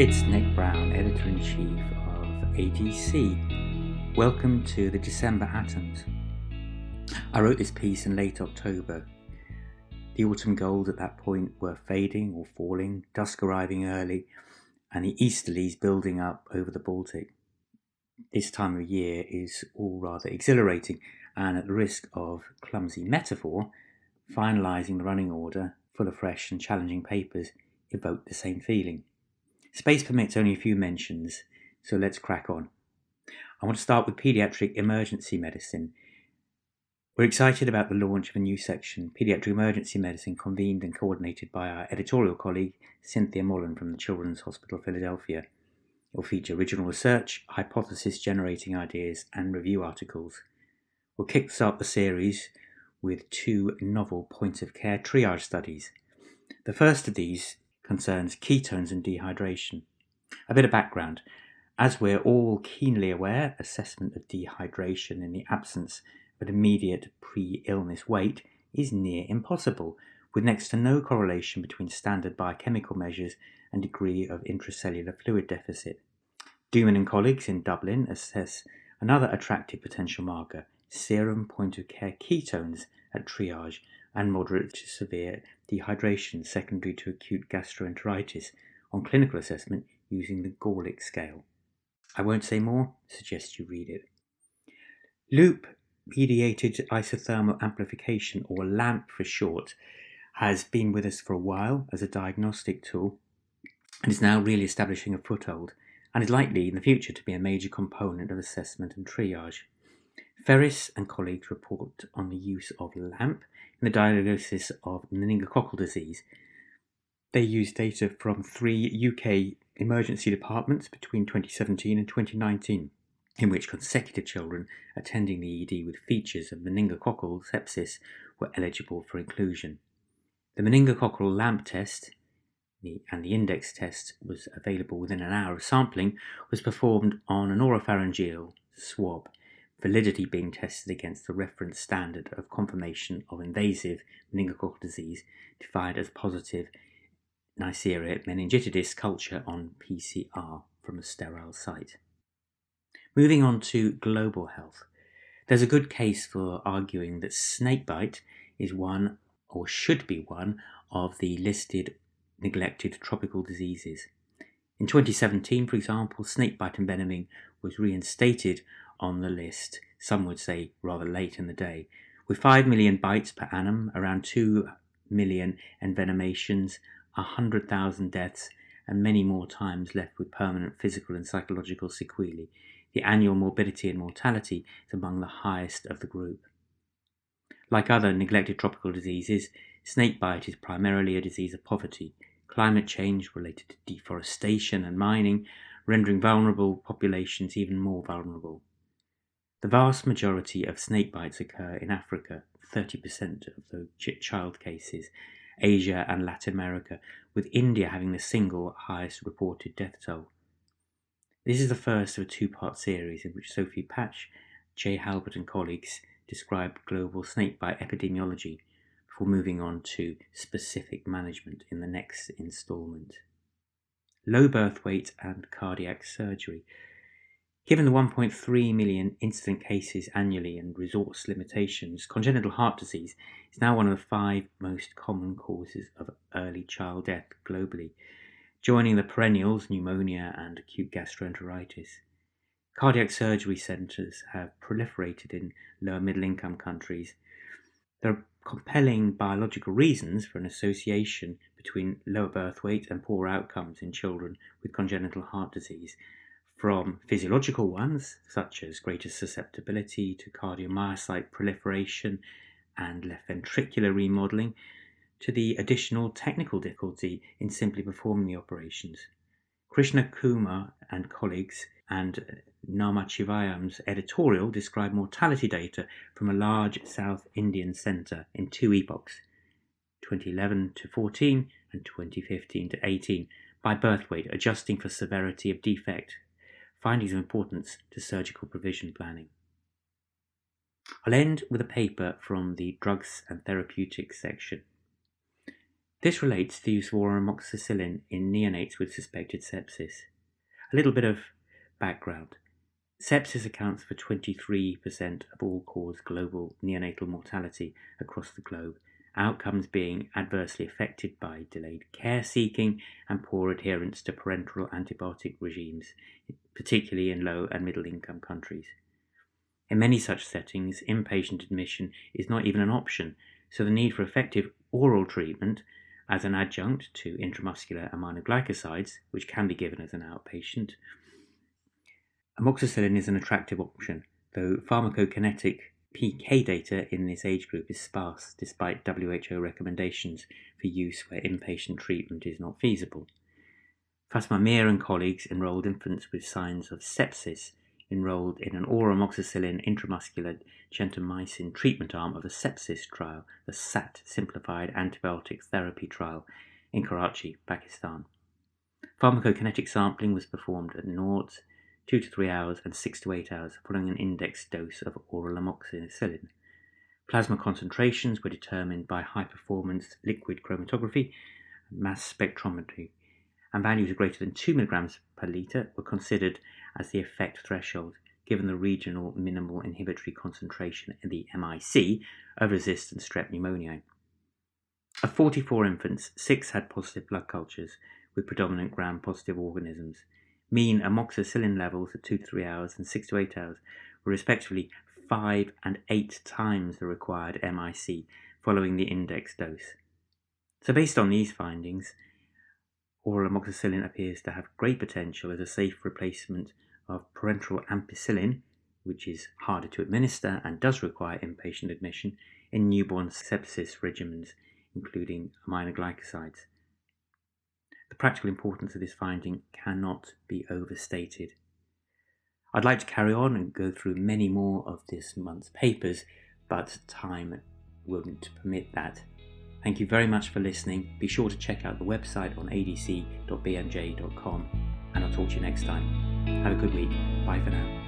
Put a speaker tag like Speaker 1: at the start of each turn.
Speaker 1: It's Nick Brown, editor in chief of ADC. Welcome to the December Atoms. I wrote this piece in late October. The autumn golds at that point were fading or falling, dusk arriving early, and the easterlies building up over the Baltic. This time of year is all rather exhilarating, and at the risk of clumsy metaphor, finalising the running order, full of fresh and challenging papers, evoked the same feeling. Space permits only a few mentions, so let's crack on. I want to start with paediatric emergency medicine. We're excited about the launch of a new section, Paediatric Emergency Medicine, convened and coordinated by our editorial colleague Cynthia Mollen from the Children's Hospital Philadelphia. It will feature original research, hypothesis generating ideas, and review articles. We'll kickstart the series with two novel point of care triage studies. The first of these concerns ketones and dehydration. A bit of background. As we're all keenly aware, assessment of dehydration in the absence of immediate pre illness weight is near impossible, with next to no correlation between standard biochemical measures and degree of intracellular fluid deficit. Dooman and colleagues in Dublin assess another attractive potential marker, serum point of care ketones at triage and moderate to severe dehydration secondary to acute gastroenteritis on clinical assessment using the Gorelick scale. I won't say more, suggest you read it. Loop mediated isothermal amplification, or LAMP for short, has been with us for a while as a diagnostic tool and is now really establishing a foothold and is likely in the future to be a major component of assessment and triage. Ferris and colleagues report on the use of LAMP in the diagnosis of meningococcal disease. They used data from three UK emergency departments between 2017 and 2019, in which consecutive children attending the ED with features of meningococcal sepsis were eligible for inclusion. The meningococcal LAMP test and the index test was available within an hour of sampling was performed on an oropharyngeal swab validity being tested against the reference standard of confirmation of invasive meningococcal disease defined as positive Neisseria meningitidis culture on PCR from a sterile site. Moving on to global health, there's a good case for arguing that snakebite is one or should be one of the listed neglected tropical diseases. In 2017, for example, snakebite envenoming was reinstated on the list, some would say rather late in the day. With 5 million bites per annum, around 2 million envenomations, 100,000 deaths, and many more times left with permanent physical and psychological sequelae, the annual morbidity and mortality is among the highest of the group. Like other neglected tropical diseases, snakebite is primarily a disease of poverty, climate change related to deforestation and mining, rendering vulnerable populations even more vulnerable. The vast majority of snake bites occur in Africa, 30% of the child cases, Asia and Latin America, with India having the single highest reported death toll. This is the first of a two part series in which Sophie Patch, Jay Halbert, and colleagues describe global snakebite epidemiology before moving on to specific management in the next instalment. Low birth weight and cardiac surgery. Given the 1.3 million incident cases annually and resource limitations, congenital heart disease is now one of the five most common causes of early child death globally, joining the perennials pneumonia and acute gastroenteritis. Cardiac surgery centres have proliferated in lower middle income countries. There are compelling biological reasons for an association between lower birth weight and poor outcomes in children with congenital heart disease, from physiological ones, such as greater susceptibility to cardiomyocyte proliferation and left ventricular remodeling, to the additional technical difficulty in simply performing the operations. Krishna Kumar and colleagues and Namachivayam's editorial describe mortality data from a large South Indian centre in two epochs, 2011 to 14 and 2015 to 18, by birth weight, adjusting for severity of defect findings of importance to surgical provision planning. I'll end with a paper from the Drugs and Therapeutics section. This relates to the use of oral amoxicillin in neonates with suspected sepsis. A little bit of background. Sepsis accounts for 23% of all cause global neonatal mortality across the globe, outcomes being adversely affected by delayed care seeking and poor adherence to parenteral antibiotic regimes, particularly in low and middle income countries. In many such settings, inpatient admission is not even an option, so the need for effective oral treatment as an adjunct to intramuscular aminoglycosides, which can be given as an outpatient. Amoxicillin is an attractive option, though pharmacokinetic PK data in this age group is sparse despite WHO recommendations for use where inpatient treatment is not feasible. Fatma Mir and colleagues enrolled infants with signs of sepsis enrolled in an oral amoxicillin intramuscular gentamicin treatment arm of a sepsis trial, the SAT Simplified antibiotic Therapy Trial in Karachi, Pakistan. Pharmacokinetic sampling was performed at naught, 2 to 3 hours, and 6 to 8 hours following an index dose of oral amoxicillin. Plasma concentrations were determined by high performance liquid chromatography mass spectrometry and values greater than 2 mg per litre were considered as the effect threshold, given the regional minimal inhibitory concentration in the MIC of resistant strep pneumoniae. Of 44 infants, 6 had positive blood cultures with predominant gram positive organisms. Mean amoxicillin levels at 2 to 3 hours and 6 to 8 hours were respectively 5 and 8 times the required MIC following the index dose. So, based on these findings, oral amoxicillin appears to have great potential as a safe replacement of parenteral ampicillin, which is harder to administer and does require inpatient admission in newborn sepsis regimens, including aminoglycosides. The practical importance of this finding cannot be overstated. I'd like to carry on and go through many more of this month's papers, but time wouldn't permit that. Thank you very much for listening. Be sure to check out the website on adc.bmj.com, and I'll talk to you next time. Have a good week. Bye for now.